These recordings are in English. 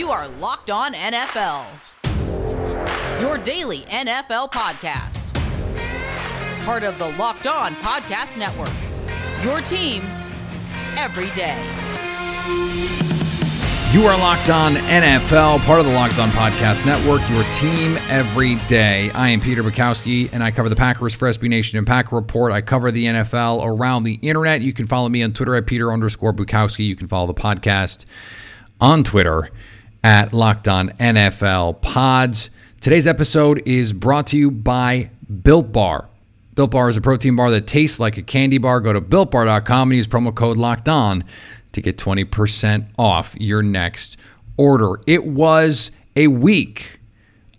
You are Locked On NFL, your daily NFL podcast. Part of the Locked On Podcast Network, your team every day. You are Locked On NFL, part of the Locked On Podcast Network, your team every day. I am Peter Bukowski, and I cover the Packers for SB Nation and Packer Report. I cover the NFL around the internet. You can follow me on Twitter at Peter underscore Bukowski. You can follow the podcast on Twitter at Locked On NFL Pods. Today's episode is brought to you by Built Bar. Built Bar is a protein bar that tastes like a candy bar. Go to builtbar.com and use promo code Locked On to get 20% off your next order. It was a week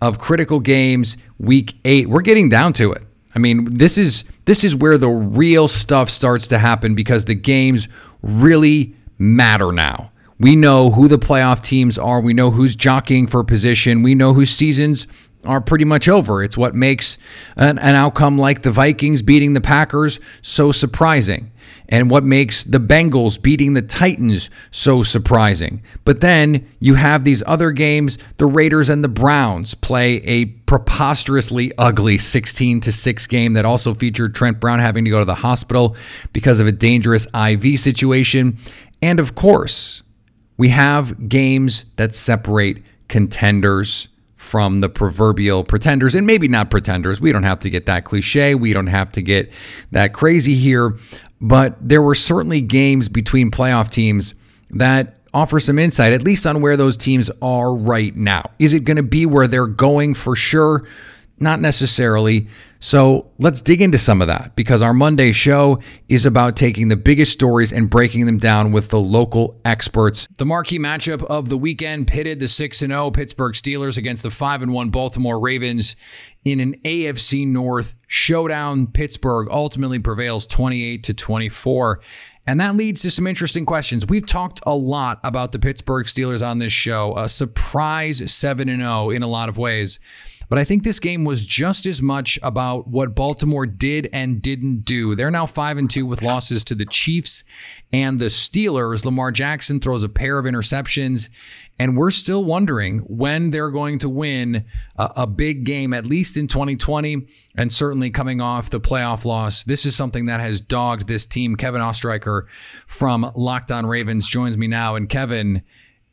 of critical games, week 8. We're getting down to it. I mean, this is this is where the real stuff starts to happen because the games really matter now. We know who the playoff teams are. We know who's jockeying for position. We know whose seasons are pretty much over. It's what makes an, an outcome like the Vikings beating the Packers so surprising and what makes the Bengals beating the Titans so surprising. But then you have these other games, the Raiders and the Browns play a preposterously ugly 16 to 6 game that also featured Trent Brown having to go to the hospital because of a dangerous IV situation. And of course, we have games that separate contenders from the proverbial pretenders, and maybe not pretenders. We don't have to get that cliche. We don't have to get that crazy here. But there were certainly games between playoff teams that offer some insight, at least on where those teams are right now. Is it going to be where they're going for sure? Not necessarily. So let's dig into some of that because our Monday show is about taking the biggest stories and breaking them down with the local experts. The marquee matchup of the weekend pitted the 6 0 Pittsburgh Steelers against the 5 1 Baltimore Ravens in an AFC North showdown. Pittsburgh ultimately prevails 28 to 24. And that leads to some interesting questions. We've talked a lot about the Pittsburgh Steelers on this show, a surprise 7 0 in a lot of ways. But I think this game was just as much about what Baltimore did and didn't do. They're now 5 and 2 with losses to the Chiefs and the Steelers. Lamar Jackson throws a pair of interceptions and we're still wondering when they're going to win a, a, big game, at least in 2020, and certainly coming off the playoff loss. This is something that has dogged this team. Kevin Oestreicher from Locked On Ravens joins me now. And Kevin,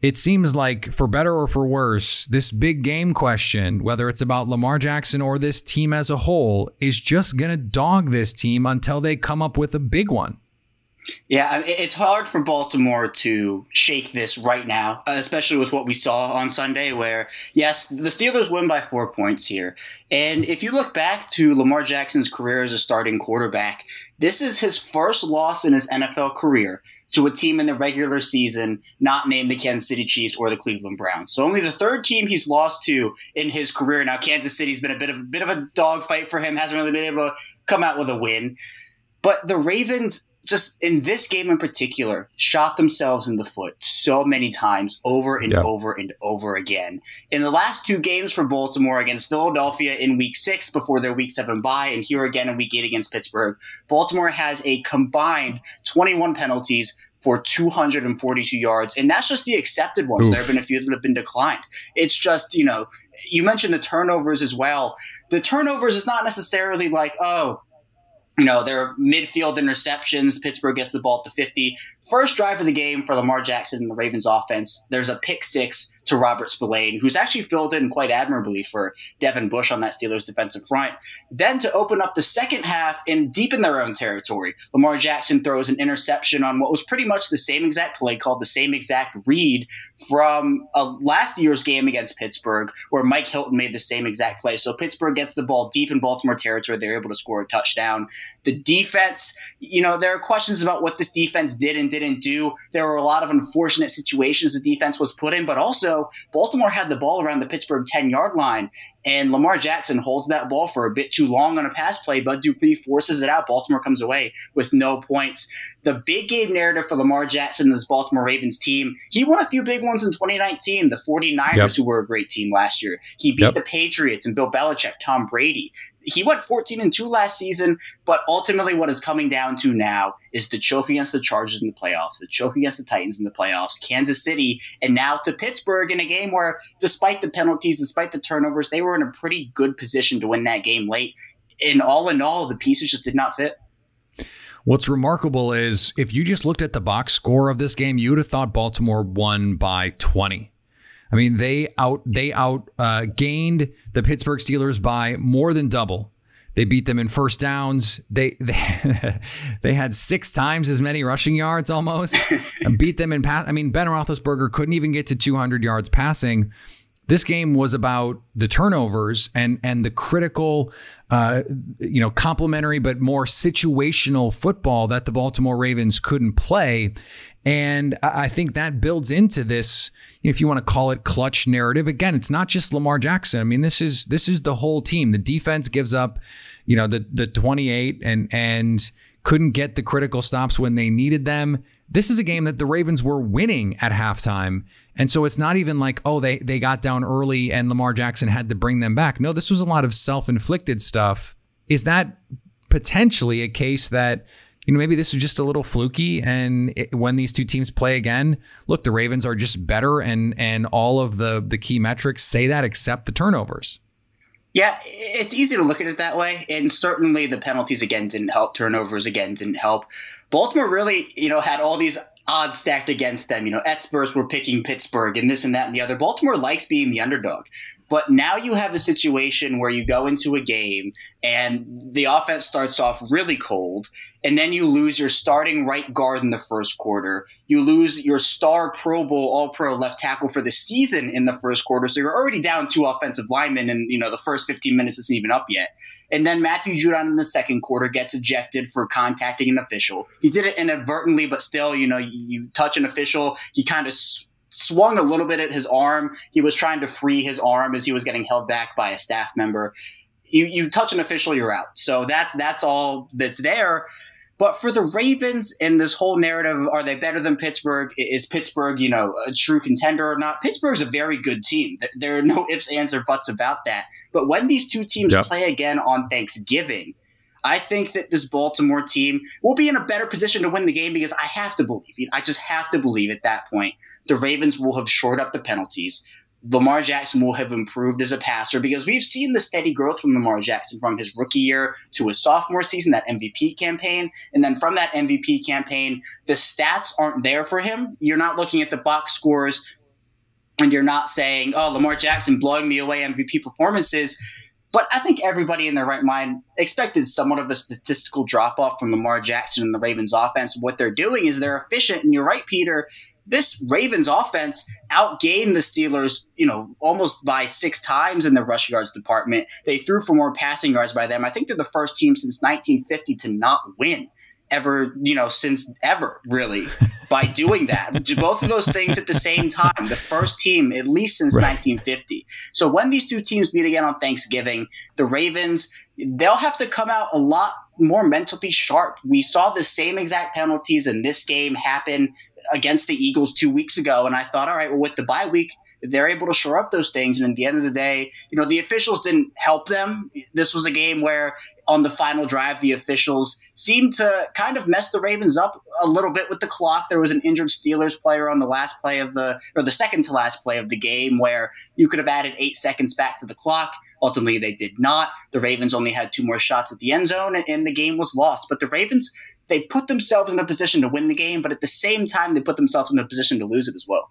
it seems like for better or for worse, this big game question, whether it's about Lamar Jackson or this team as a whole, is just going to dog this team until they come up with a big one. Yeah, it's hard for Baltimore to shake this right now, especially with what we saw on Sunday, where, yes, the Steelers win by four points here. And if you look back to Lamar Jackson's career as a starting quarterback, this is his first loss in his NFL career to a team in the regular season not named the Kansas City Chiefs or the Cleveland Browns. So only the third team he's lost to in his career. Now Kansas City's been a bit of a bit of a dogfight for him, hasn't really been able to come out with a win. But the Ravens just in this game in particular shot themselves in the foot so many times over and yep. over and over again. In the last two games for Baltimore against Philadelphia in week six before their week seven bye, and here again in week eight against Pittsburgh, Baltimore has a combined 21 penalties for 242 yards. And that's just the accepted ones. Oof. There have been a few that have been declined. It's just, you know, you mentioned the turnovers as well. The turnovers is not necessarily like, oh, you know, their midfield interceptions. Pittsburgh gets the ball at the 50. First drive of the game for Lamar Jackson and the Ravens offense, there's a pick six to Robert Spillane, who's actually filled in quite admirably for Devin Bush on that Steelers defensive front. Then to open up the second half and deep in their own territory, Lamar Jackson throws an interception on what was pretty much the same exact play called the same exact read from a last year's game against Pittsburgh, where Mike Hilton made the same exact play. So Pittsburgh gets the ball deep in Baltimore territory. They're able to score a touchdown. The defense, you know, there are questions about what this defense did and didn't do. There were a lot of unfortunate situations the defense was put in, but also Baltimore had the ball around the Pittsburgh 10 yard line and Lamar Jackson holds that ball for a bit too long on a pass play. Bud Dupree forces it out. Baltimore comes away with no points. The big game narrative for Lamar Jackson and this Baltimore Ravens team, he won a few big ones in 2019. The 49ers, yep. who were a great team last year. He beat yep. the Patriots and Bill Belichick, Tom Brady. He went 14 and 2 last season, but ultimately, what is coming down to now is the choke against the Chargers in the playoffs, the choke against the Titans in the playoffs, Kansas City, and now to Pittsburgh in a game where, despite the penalties, despite the turnovers, they were in a pretty good position to win that game late. And all in all, the pieces just did not fit. What's remarkable is if you just looked at the box score of this game, you would have thought Baltimore won by 20. I mean, they out they out uh, gained the Pittsburgh Steelers by more than double. They beat them in first downs. They they, they had six times as many rushing yards almost. and beat them in pass. I mean, Ben Roethlisberger couldn't even get to 200 yards passing. This game was about the turnovers and and the critical, uh, you know, complementary but more situational football that the Baltimore Ravens couldn't play. And I think that builds into this, if you want to call it clutch narrative. Again, it's not just Lamar Jackson. I mean, this is this is the whole team. The defense gives up, you know, the the 28 and and couldn't get the critical stops when they needed them. This is a game that the Ravens were winning at halftime. And so it's not even like, oh, they they got down early and Lamar Jackson had to bring them back. No, this was a lot of self-inflicted stuff. Is that potentially a case that you know, maybe this was just a little fluky. And it, when these two teams play again, look, the Ravens are just better, and and all of the the key metrics say that, except the turnovers. Yeah, it's easy to look at it that way, and certainly the penalties again didn't help. Turnovers again didn't help. Baltimore really, you know, had all these odds stacked against them. You know, experts were picking Pittsburgh and this and that and the other. Baltimore likes being the underdog. But now you have a situation where you go into a game and the offense starts off really cold, and then you lose your starting right guard in the first quarter. You lose your star Pro Bowl All Pro left tackle for the season in the first quarter. So you're already down two offensive linemen, and you know the first 15 minutes isn't even up yet. And then Matthew Judon in the second quarter gets ejected for contacting an official. He did it inadvertently, but still, you know, you, you touch an official, he kind of swung a little bit at his arm. He was trying to free his arm as he was getting held back by a staff member. You, you touch an official, you're out. So that that's all that's there. But for the Ravens in this whole narrative, are they better than Pittsburgh? Is Pittsburgh, you know, a true contender or not? Pittsburgh's a very good team. There are no ifs, ands, or buts about that. But when these two teams yep. play again on Thanksgiving, I think that this Baltimore team will be in a better position to win the game because I have to believe. it. I just have to believe at that point the Ravens will have shored up the penalties. Lamar Jackson will have improved as a passer because we've seen the steady growth from Lamar Jackson from his rookie year to his sophomore season, that MVP campaign. And then from that MVP campaign, the stats aren't there for him. You're not looking at the box scores and you're not saying, oh, Lamar Jackson blowing me away MVP performances. But I think everybody in their right mind expected somewhat of a statistical drop off from Lamar Jackson and the Ravens offense. What they're doing is they're efficient. And you're right, Peter this Ravens offense outgained the Steelers, you know, almost by six times in the rush yards department. They threw for more passing yards by them. I think they're the first team since 1950 to not win ever, you know, since ever, really, by doing that. Both of those things at the same time. The first team, at least since right. 1950. So when these two teams meet again on Thanksgiving, the Ravens, they'll have to come out a lot more mentally sharp. We saw the same exact penalties in this game happen against the Eagles two weeks ago. And I thought, all right, well, with the bye week, they're able to shore up those things. And at the end of the day, you know, the officials didn't help them. This was a game where on the final drive, the officials seemed to kind of mess the Ravens up a little bit with the clock. There was an injured Steelers player on the last play of the, or the second to last play of the game where you could have added eight seconds back to the clock. Ultimately, they did not. The Ravens only had two more shots at the end zone, and the game was lost. But the Ravens they put themselves in a position to win the game, but at the same time, they put themselves in a position to lose it as well.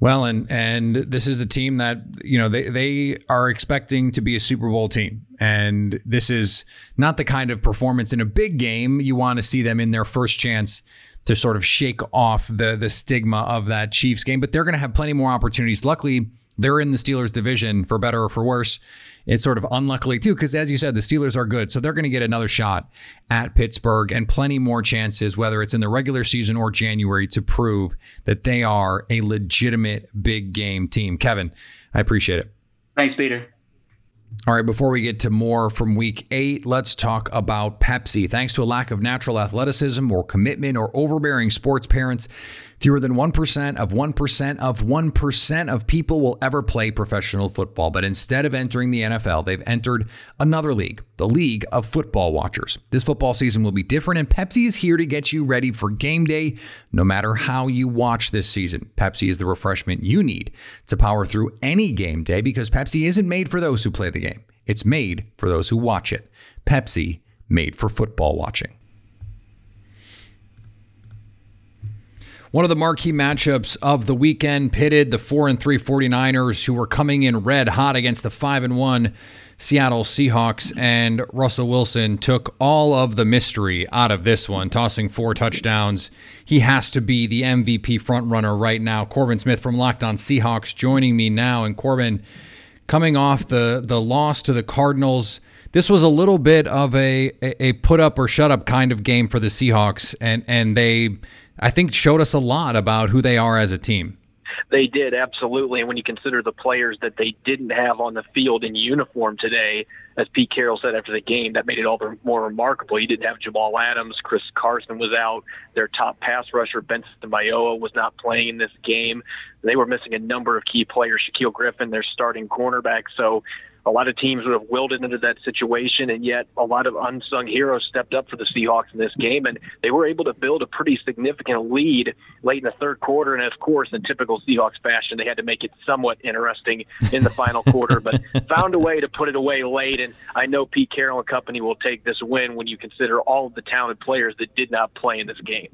Well, and and this is a team that you know they they are expecting to be a Super Bowl team, and this is not the kind of performance in a big game you want to see them in their first chance to sort of shake off the the stigma of that Chiefs game. But they're going to have plenty more opportunities. Luckily, they're in the Steelers division for better or for worse it's sort of unluckily too, because as you said, the Steelers are good. So they're going to get another shot at Pittsburgh and plenty more chances, whether it's in the regular season or January, to prove that they are a legitimate big game team. Kevin, I appreciate it. Thanks, Peter. All right, before we get to more from week eight, let's talk about Pepsi. Thanks to a lack of natural athleticism or commitment or overbearing sports parents, Fewer than 1% of 1% of 1% of people will ever play professional football, but instead of entering the NFL, they've entered another league, the League of Football Watchers. This football season will be different, and Pepsi is here to get you ready for game day no matter how you watch this season. Pepsi is the refreshment you need to power through any game day because Pepsi isn't made for those who play the game, it's made for those who watch it. Pepsi, made for football watching. One of the marquee matchups of the weekend pitted the 4 and 3 49ers who were coming in red hot against the 5 and 1 Seattle Seahawks and Russell Wilson took all of the mystery out of this one, tossing four touchdowns. He has to be the MVP frontrunner right now. Corbin Smith from Locked On Seahawks joining me now and Corbin coming off the the loss to the Cardinals this was a little bit of a a put up or shut up kind of game for the Seahawks, and and they I think showed us a lot about who they are as a team. They did absolutely, and when you consider the players that they didn't have on the field in uniform today, as Pete Carroll said after the game, that made it all the more remarkable. You didn't have Jamal Adams, Chris Carson was out, their top pass rusher Benson Mayowa was not playing in this game. They were missing a number of key players. Shaquill Griffin, their starting cornerback. So a lot of teams would have wilted into that situation, and yet a lot of unsung heroes stepped up for the Seahawks in this game, and they were able to build a pretty significant lead late in the third quarter. And of course, in typical Seahawks fashion, they had to make it somewhat interesting in the final quarter, but found a way to put it away late. And I know Pete Carroll and company will take this win when you consider all of the talented players that did not play in this game.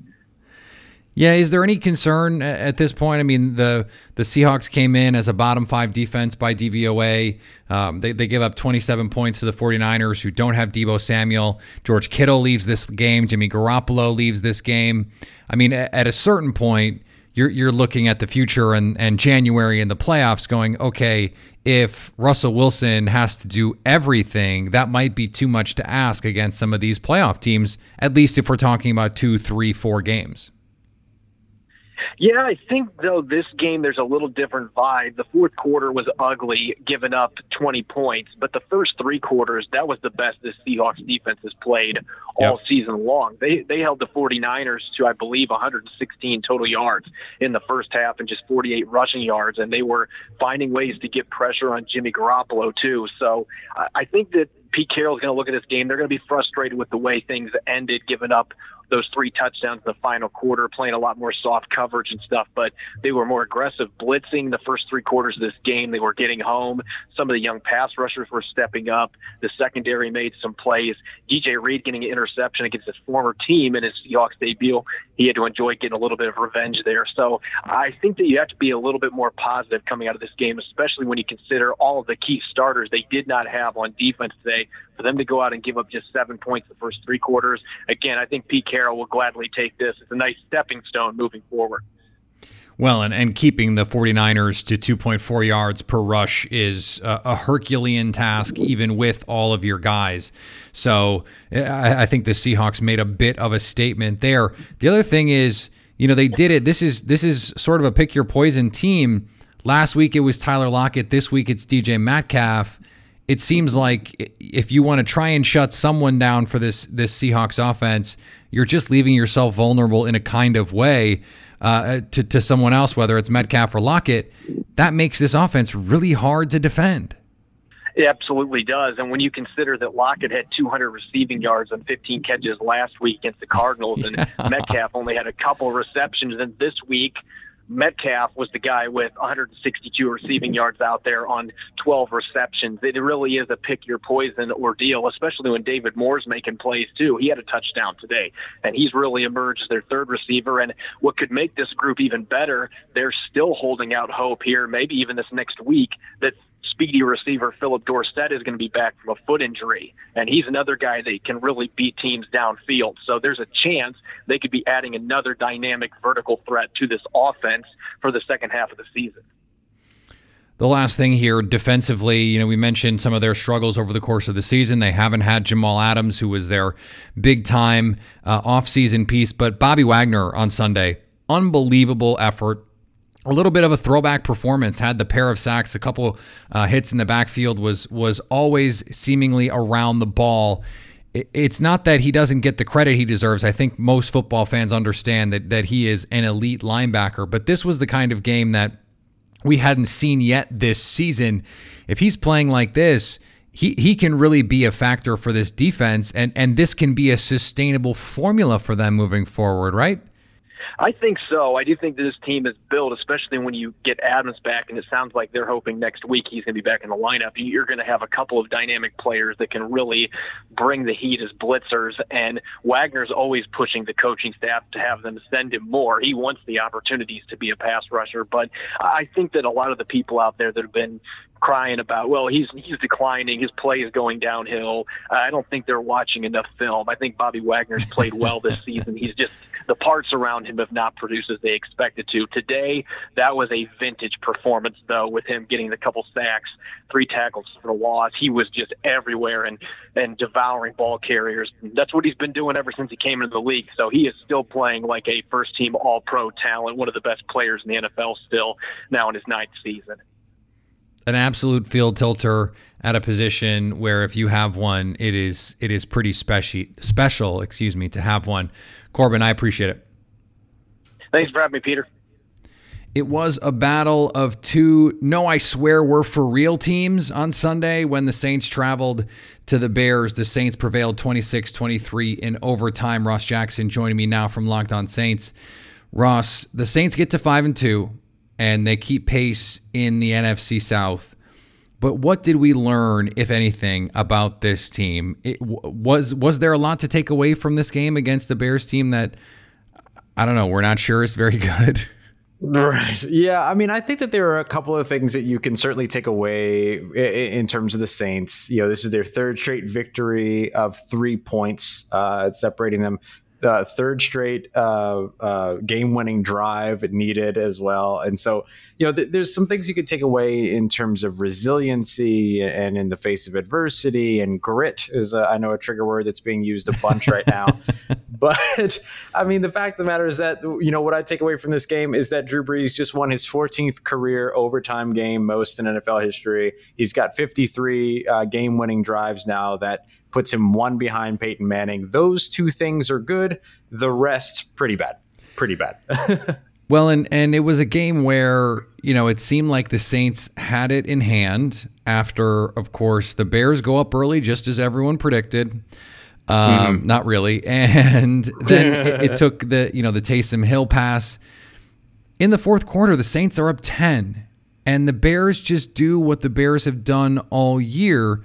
Yeah, is there any concern at this point? I mean, the the Seahawks came in as a bottom five defense by DVOA. Um, they, they give up 27 points to the 49ers, who don't have Deebo Samuel. George Kittle leaves this game. Jimmy Garoppolo leaves this game. I mean, at a certain point, you're you're looking at the future and, and January in the playoffs, going, okay, if Russell Wilson has to do everything, that might be too much to ask against some of these playoff teams. At least if we're talking about two, three, four games. Yeah, I think though this game there's a little different vibe. The fourth quarter was ugly, giving up 20 points, but the first three quarters that was the best this Seahawks defense has played all yep. season long. They they held the 49ers to I believe 116 total yards in the first half and just 48 rushing yards, and they were finding ways to get pressure on Jimmy Garoppolo too. So I think that Pete Carroll's going to look at this game. They're going to be frustrated with the way things ended, giving up those three touchdowns in the final quarter, playing a lot more soft coverage and stuff. But they were more aggressive blitzing the first three quarters of this game. They were getting home. Some of the young pass rushers were stepping up. The secondary made some plays. DJ Reed getting an interception against his former team in his Seahawks debut. He had to enjoy getting a little bit of revenge there. So I think that you have to be a little bit more positive coming out of this game, especially when you consider all of the key starters they did not have on defense today. For them to go out and give up just seven points the first three quarters, again, I think Pete Carroll will gladly take this. It's a nice stepping stone moving forward. Well, and, and keeping the 49ers to 2.4 yards per rush is a, a Herculean task, even with all of your guys. So I, I, think the Seahawks made a bit of a statement there. The other thing is, you know, they did it. This is this is sort of a pick your poison team. Last week it was Tyler Lockett. This week it's DK Metcalf. It seems like if you want to try and shut someone down for this this Seahawks offense, you're just leaving yourself vulnerable in a kind of way uh, to, to someone else, whether it's Metcalf or Lockett. That makes this offense really hard to defend. It absolutely does. And when you consider that Lockett had 200 receiving yards on 15 catches last week against the Cardinals, yeah. and Metcalf only had a couple receptions, and this week Metcalf was the guy with 162 receiving yards out there on 12 receptions. It really is a pick your poison ordeal, especially when David Moore's making plays too. He had a touchdown today, and he's really emerged as their third receiver. And what could make this group even better, they're still holding out hope here, maybe even this next week, that speedy receiver Phillip Dorsett is going to be back from a foot injury, and he's another guy that can really beat teams downfield. So there's a chance they could be adding another dynamic vertical threat to this offense for the second half of the season. The last thing here, defensively, you know, we mentioned some of their struggles over the course of the season. They haven't had Jamal Adams, who was their big time uh, offseason piece, but Bobby Wagner on Sunday, unbelievable effort a little bit of a throwback performance. Had the pair of sacks, a couple uh, hits in the backfield. Was was always seemingly around the ball. it's not that he doesn't get the credit he deserves. I think most football fans understand that that he is an elite linebacker, but this was the kind of game that we hadn't seen yet this season. If he's playing like this, he he can really be a factor for this defense and and this can be a sustainable formula for them moving forward, right? I think so. I do think that this team is built, especially when you get Adams back, and it sounds like they're hoping next week he's going to be back in the lineup. You're going to have a couple of dynamic players that can really bring the heat as blitzers, and Wagner's always pushing the coaching staff to have them send him more. He wants the opportunities to be a pass rusher, but I think that a lot of the people out there that have been crying about, well, he's he's declining, his play is going downhill. Uh, I don't think they're watching enough film. I think Bobby Wagner's played well this season. He's just the parts around him have not produced as they expected to. Today, that was a vintage performance, though, with him getting the couple sacks, three tackles for a loss. He was just everywhere and and devouring ball carriers. That's what he's been doing ever since he came into the league. So he is still playing like a first team All Pro talent, one of the best players in the NFL still now in his ninth season an absolute field tilter at a position where if you have one, it is it is pretty special special, excuse me, to have one. Corbin, I appreciate it. Thanks for having me, Peter. It was a battle of two, no, I swear we're for real teams on Sunday when the Saints traveled to the Bears. The Saints prevailed 26 23 in overtime. Ross Jackson joining me now from Locked On Saints. Ross, the Saints get to 5 and 2 and they keep pace in the NFC South. But what did we learn, if anything, about this team? It, was was there a lot to take away from this game against the Bears team that I don't know, we're not sure is very good? Right. Yeah. I mean, I think that there are a couple of things that you can certainly take away in terms of the Saints. You know, this is their third straight victory of three points, uh, separating them uh, third straight uh, uh, game-winning drive needed as well. And so, you know, th- there's some things you could take away in terms of resiliency and in the face of adversity and grit is, uh, I know, a trigger word that's being used a bunch right now. but I mean, the fact of the matter is that you know what I take away from this game is that Drew Brees just won his 14th career overtime game, most in NFL history. He's got 53 uh, game-winning drives now that puts him one behind Peyton Manning. Those two things are good. The rest, pretty bad. Pretty bad. well, and and it was a game where you know it seemed like the Saints had it in hand. After, of course, the Bears go up early, just as everyone predicted. Um, mm-hmm. Not really, and then it, it took the you know the Taysom Hill pass. In the fourth quarter, the Saints are up ten, and the Bears just do what the Bears have done all year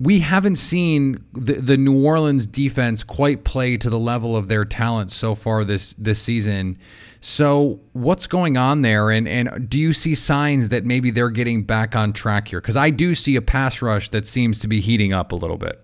we haven't seen the, the New Orleans defense quite play to the level of their talent so far this this season. So what's going on there, and and do you see signs that maybe they're getting back on track here? Because I do see a pass rush that seems to be heating up a little bit.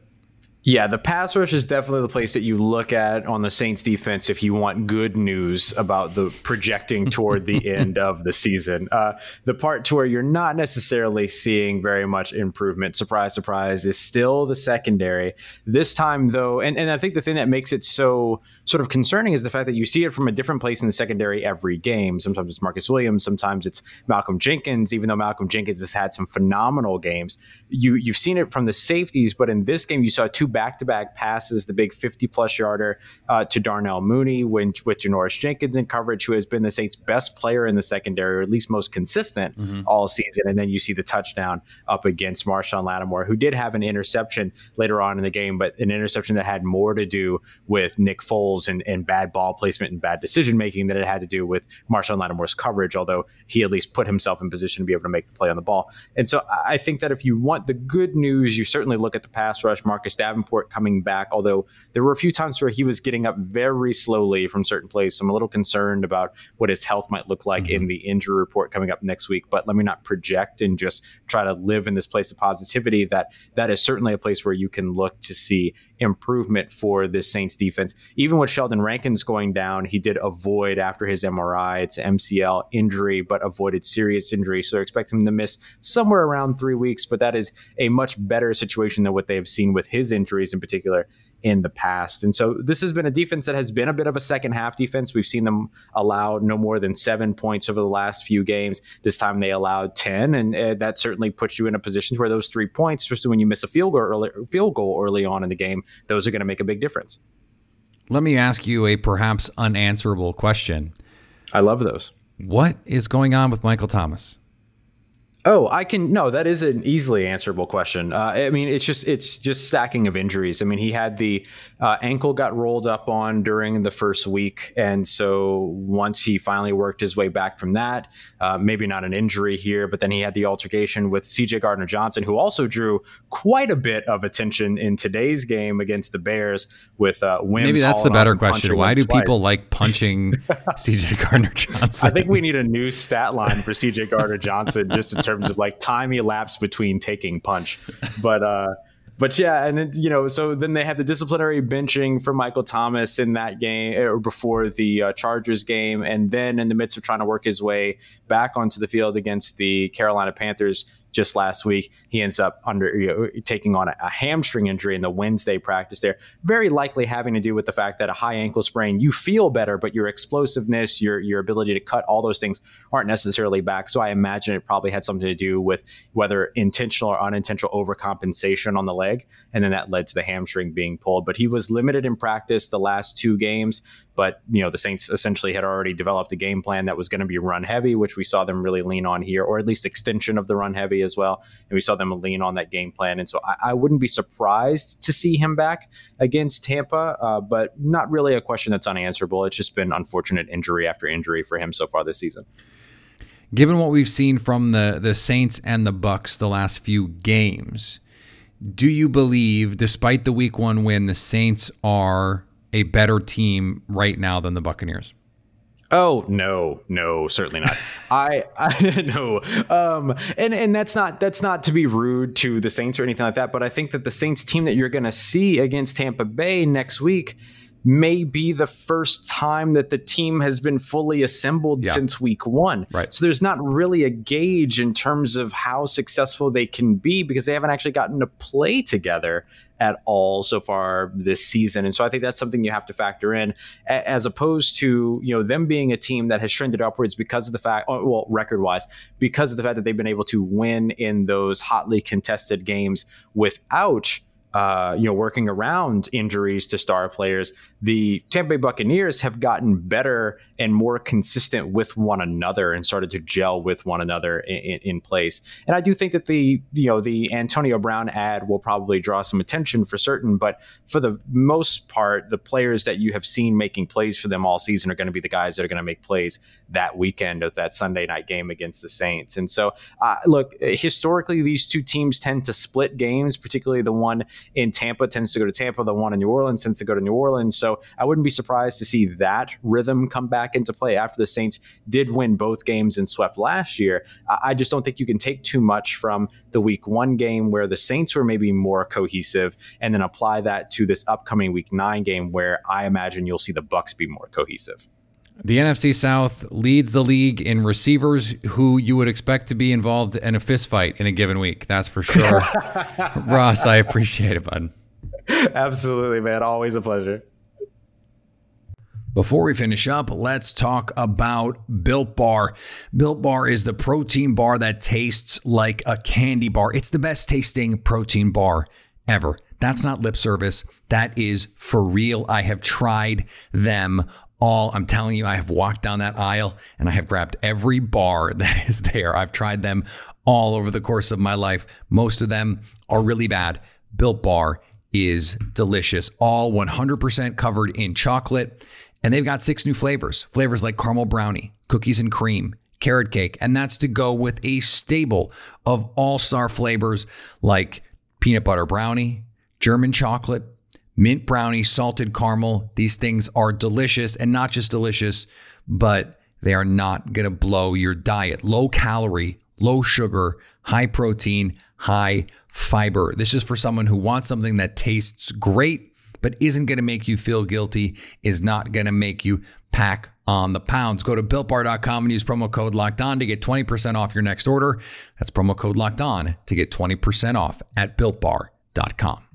Yeah, the pass rush is definitely the place that you look at on the Saints defense if you want good news about the projecting toward the end of the season. Uh, the part to where you're not necessarily seeing very much improvement, surprise, surprise, is still the secondary. This time, though, and, and I think the thing that makes it so sort of concerning is the fact that you see it from a different place in the secondary every game. Sometimes it's Marcus Williams, sometimes it's Malcolm Jenkins, even though Malcolm Jenkins has had some phenomenal games. You, you've seen it from the safeties, but in this game, you saw two back to back passes, the big 50 plus yarder uh, to Darnell Mooney when, with Janoris Jenkins in coverage, who has been the Saints' best player in the secondary, or at least most consistent mm-hmm. all season. And then you see the touchdown up against Marshon Lattimore, who did have an interception later on in the game, but an interception that had more to do with Nick Foles and, and bad ball placement and bad decision making than it had to do with Marshon Lattimore's coverage, although he at least put himself in position to be able to make the play on the ball. And so I think that if you want the good news, you certainly look at the pass rush. Marcus Davenport coming back, although there were a few times where he was getting up very slowly from certain plays. So I'm a little concerned about what his health might look like mm-hmm. in the injury report coming up next week. But let me not project and just try to live in this place of positivity. That that is certainly a place where you can look to see improvement for this Saints defense. Even with Sheldon Rankins going down, he did avoid after his MRI. It's MCL injury, but avoided serious injury. So expecting him to miss somewhere around three weeks. But that is a much better situation than what they have seen with his injuries in particular in the past. And so this has been a defense that has been a bit of a second half defense. We've seen them allow no more than seven points over the last few games. This time they allowed 10. And uh, that certainly puts you in a position where those three points, especially when you miss a field goal early, field goal early on in the game, those are going to make a big difference. Let me ask you a perhaps unanswerable question. I love those. What is going on with Michael Thomas? Oh, I can no. That is an easily answerable question. Uh, I mean, it's just it's just stacking of injuries. I mean, he had the uh, ankle got rolled up on during the first week, and so once he finally worked his way back from that, uh, maybe not an injury here, but then he had the altercation with C.J. Gardner Johnson, who also drew quite a bit of attention in today's game against the Bears. With uh, Wims maybe that's the better question. Why do twice. people like punching C.J. Gardner Johnson? I think we need a new stat line for C.J. Gardner Johnson just to terms of like time elapsed between taking punch. But uh but yeah, and then you know, so then they have the disciplinary benching for Michael Thomas in that game or before the uh, Chargers game, and then in the midst of trying to work his way back onto the field against the Carolina Panthers, just last week. He ends up under you know, taking on a, a, hamstring injury in the Wednesday practice there. Very likely having to do with the fact that a high ankle sprain, you feel better, but your explosiveness, your your ability to cut, all those things aren't necessarily back. So I imagine it probably had something to do with whether intentional or unintentional overcompensation on the leg, and then that led to the hamstring being pulled. But he was limited in practice the last two games. But you know the Saints essentially had already developed a game plan that was going to be run heavy, which we saw them really lean on here, or at least extension of the run heavy as well. And we saw them lean on that game plan. And so I, I wouldn't be surprised to see him back against Tampa, uh, but not really a question that's unanswerable. It's just been unfortunate injury after injury for him so far this season. Given what we've seen from the the Saints and the Bucks the last few games, do you believe, despite the Week One win, the Saints are a better team right now than the Buccaneers? Oh no, no, certainly not. I, I no, um, and and that's not that's not to be rude to the Saints or anything like that. But I think that the Saints team that you're going to see against Tampa Bay next week may be the first time that the team has been fully assembled yeah. since week one. Right. So there's not really a gauge in terms of how successful they can be because they haven't actually gotten to play together at all so far this season. And so I think that's something you have to factor in as opposed to, you know, them being a team that has trended upwards because of the fact, oh, well, record wise, because of the fact that they've been able to win in those hotly contested games without uh, you know, working around injuries to star players, the Tampa Bay Buccaneers have gotten better and more consistent with one another and started to gel with one another in, in, place. And I do think that the you know the Antonio Brown ad will probably draw some attention for certain, but for the most part, the players that you have seen making plays for them all season are going to be the guys that are going to make plays that weekend of that Sunday night game against the Saints. And so, uh, look, historically, these two teams tend to split games, particularly the one in Tampa tends to go to Tampa, the one in New Orleans tends to go to New Orleans. So I wouldn't be surprised to see that rhythm come back into play after the Saints did win both games and swept last year. I just don't think you can take too much from the week one game where the Saints were maybe more cohesive and then apply that to this upcoming week nine game where I imagine you'll see the Bucks be more cohesive. The NFC South leads the league in receivers who you would expect to be involved in a fist fight in a given week. That's for sure. Ross, I appreciate it, bud. Absolutely, man. Always a pleasure. Before we finish up, let's talk about Built Bar. Built Bar is the protein bar that tastes like a candy bar. It's the best tasting protein bar ever. That's not lip service. That is for real. I have tried them all. I'm telling you, I have walked down that aisle and I have grabbed every bar that is there. I've tried them all over the course of my life. Most of them are really bad. Built Bar is delicious, all 100% covered in chocolate. And they've got six new flavors flavors like caramel brownie, cookies and cream, carrot cake. And that's to go with a stable of all star flavors like peanut butter brownie, German chocolate, mint brownie, salted caramel. These things are delicious and not just delicious, but they are not going to blow your diet. Low calorie, low sugar, high protein, high fiber. This is for someone who wants something that tastes great, but isn't going to make you feel guilty, is not going to make you pack on the pounds. Go to builtbar.com and use promo code locked on to get 20% off your next order. That's promo code locked on to get 20% off at builtbar.com.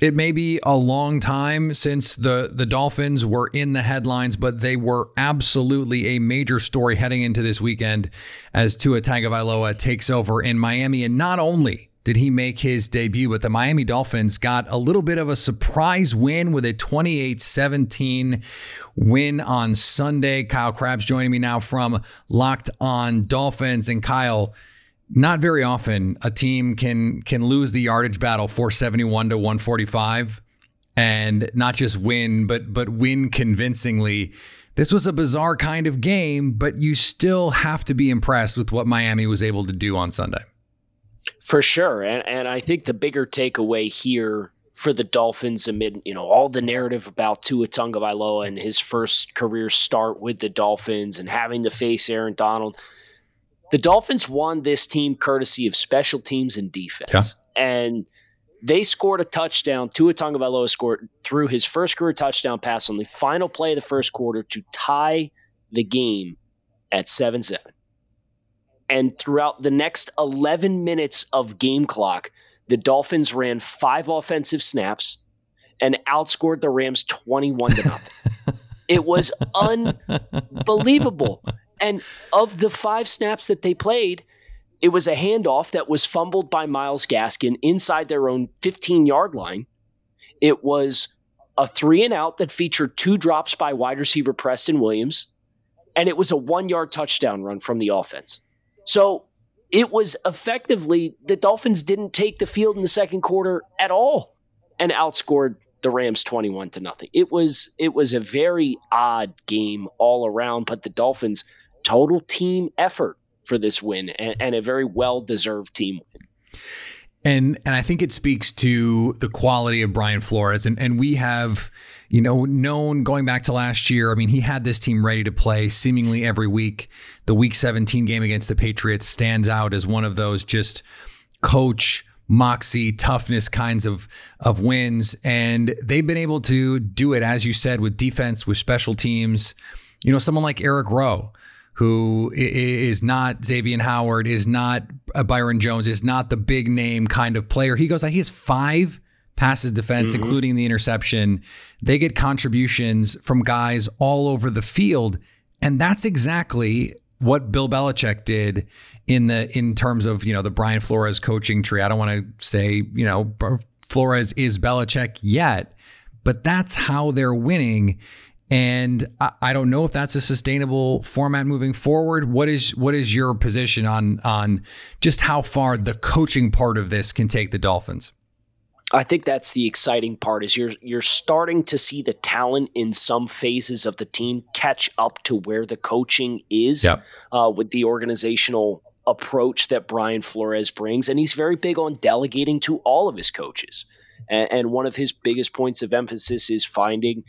it may be a long time since the the Dolphins were in the headlines, but they were absolutely a major story heading into this weekend as Tua Tagovailoa takes over in Miami. And not only did he make his debut, but the Miami Dolphins got a little bit of a surprise win with a 28-17 win on Sunday. Kyle Crabbs joining me now from Locked On Dolphins, and Kyle not very often a team can can lose the yardage battle 471 to 145 and not just win but but win convincingly. This was a bizarre kind of game but you still have to be impressed with what Miami was able to do on Sunday for sure and and I think the bigger takeaway here for the Dolphins amid you know all the narrative about Tua Tagovailoa and his first career start with the Dolphins and having to face Aaron Donald the Dolphins won this team courtesy of special teams and defense. Yeah. And they scored a touchdown. Tua Tagovailoa scored through his first career touchdown pass on the final play of the first quarter to tie the game at 7-7. And throughout the next 11 minutes of game clock, the Dolphins ran five offensive snaps and outscored the Rams 21 to nothing. it was unbelievable. And of the five snaps that they played, it was a handoff that was fumbled by Myles Gaskin inside their own 15 yard line. It was a three and out that featured two drops by wide receiver Preston Williams, and it was a one yard touchdown run from the offense. So it was effectively the Dolphins didn't take the field in the second quarter at all and outscored the Rams 21 to nothing. It was it was a very odd game all around, but the Dolphins total team effort for this win and, and a very well deserved team win. And and I think it speaks to the quality of Brian Flores. And and we have, you know, known going back to last year, I mean, he had this team ready to play seemingly every week. The week 17 game against the Patriots stands out as one of those just coach moxie, toughness kinds of of wins. And they've been able to do it, as you said, with defense, with special teams. You know, someone like Eric Rowe who is not Xavier Howard, is not Byron Jones, is not the big name kind of player. He goes, out, he has five passes defense, mm-hmm. including the interception. They get contributions from guys all over the field. And that's exactly what Bill Belichick did in the in terms of, you know, the Brian Flores coaching tree. I don't want to say, you know, Flores is Belichick yet, but that's how they're winning. And I, I don't know if that's a sustainable format moving forward. What is what is your position on on just how far the coaching part of this can take the Dolphins? I think that's the exciting part is you're you're starting to see the talent in some phases of the team catch up to where the coaching is yep. uh, with the organizational approach that Brian Flores brings, and he's very big on delegating to all of his coaches. And, and one of his biggest points of emphasis is finding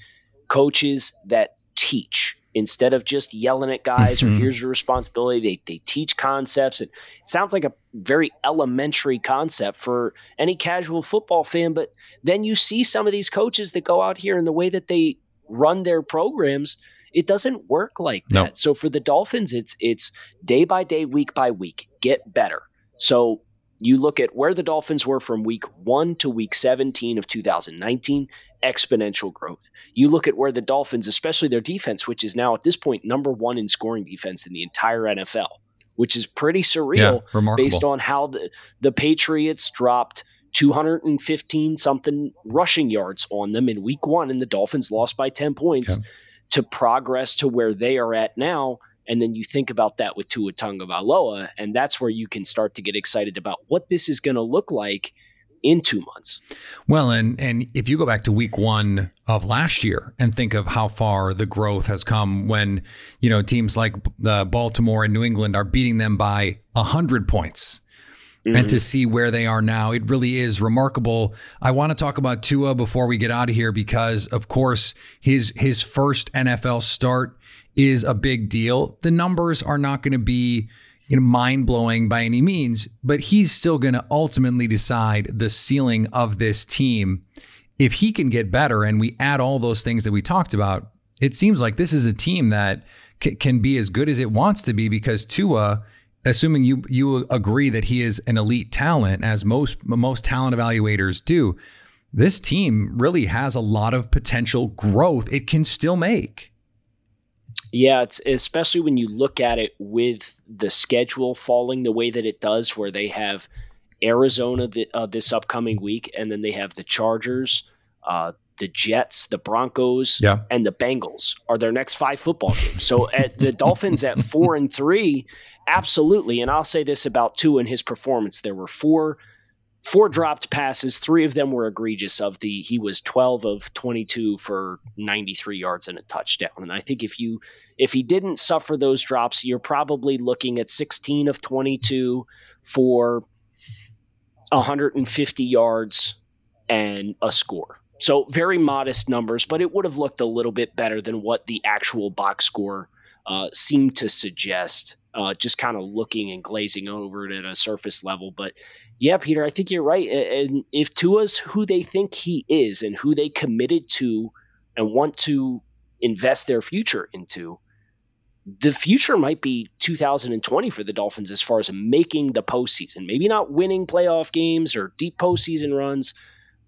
coaches that teach. Instead of just yelling at guys mm-hmm. or here's your responsibility they, they teach concepts. And it sounds like a very elementary concept for any casual football fan but then you see some of these coaches that go out here and the way that they run their programs it doesn't work like that. So for the dolphins it's it's day by day week by week get better. So you look at where the dolphins were from week 1 to week 17 of 2019 exponential growth. You look at where the Dolphins, especially their defense, which is now at this point number one in scoring defense in the entire NFL, which is pretty surreal yeah, based on how the, the Patriots dropped 215 something rushing yards on them in week one, and the Dolphins lost by 10 points yeah. to progress to where they are at now. And then you think about that with Tua Tagovailoa, and that's where you can start to get excited about what this is going to look like – in two months. Well, and and if you go back to week one of last year and think of how far the growth has come when you know teams like the Baltimore and New England are beating them by a hundred points. Mm-hmm. And to mm-hmm. see where they are now, it really is remarkable. I want to talk about Tua before we get out of here because, of course, his his first NFL start is a big deal. The numbers are not going to be you know, mind blowing by any means, but he's still going to ultimately decide the ceiling of this team. If he can get better and we add all those things that we talked about, it seems like this is a team that c- can be as good as it wants to be because Tua, assuming you you agree that he is an elite talent, as most most talent evaluators do, this team really has a lot of potential growth it can still make. Yeah, it's especially when you look at it with the schedule falling the way that it does, where they have Arizona the, uh, this upcoming week, and then they have the Chargers, uh, the Jets, the Broncos, yeah. and the Bengals are their next five football games. So at the Dolphins at four and three, absolutely. And I'll say this about Tua in his performance: there were four four dropped passes. Three of them were egregious. Of the he was twelve of twenty two for ninety three yards and a touchdown. And I think if you if he didn't suffer those drops, you're probably looking at sixteen of twenty two for 150 yards and a score. So very modest numbers, but it would have looked a little bit better than what the actual box score uh, seemed to suggest. Uh, just kind of looking and glazing over it at a surface level, but yeah, Peter, I think you're right. And if Tua's who they think he is and who they committed to and want to invest their future into, the future might be 2020 for the Dolphins as far as making the postseason. Maybe not winning playoff games or deep postseason runs,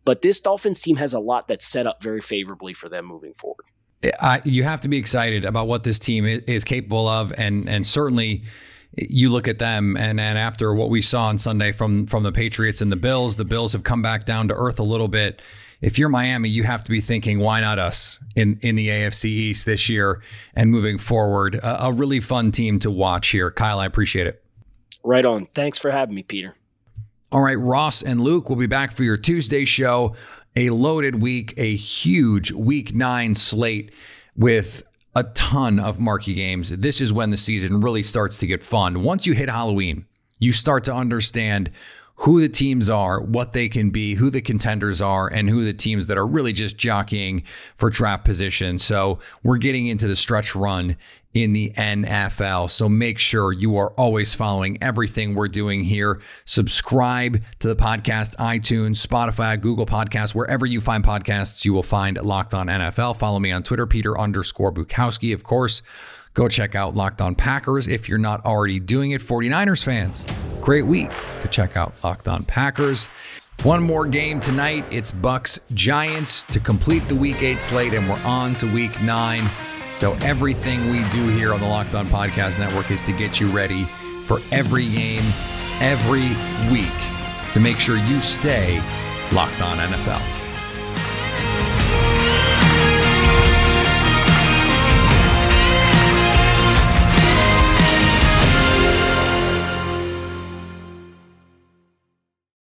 but this Dolphins team has a lot that's set up very favorably for them moving forward. You have to be excited about what this team is capable of, and and certainly you look at them and and after what we saw on Sunday from from the Patriots and the Bills, the Bills have come back down to earth a little bit. If you're Miami, you have to be thinking, why not us in in the AFC East this year and moving forward? A, a really fun team to watch here. Kyle, I appreciate it. Right on. Thanks for having me, Peter. All right, Ross and Luke will be back for your Tuesday show. A loaded week, a huge week nine slate with a ton of marquee games. This is when the season really starts to get fun. Once you hit Halloween, you start to understand who the teams are, what they can be, who the contenders are, and who the teams that are really just jockeying for draft position. So we're getting into the stretch run in the NFL. So make sure you are always following everything we're doing here. Subscribe to the podcast, iTunes, Spotify, Google Podcasts, wherever you find podcasts, you will find Locked On NFL. Follow me on Twitter, Peter underscore Bukowski, of course. Go check out Locked On Packers if you're not already doing it. 49ers fans, great week to check out Locked On Packers. One more game tonight. It's Bucs Giants to complete the week eight slate, and we're on to week nine. So everything we do here on the Locked On Podcast Network is to get you ready for every game, every week, to make sure you stay locked on NFL.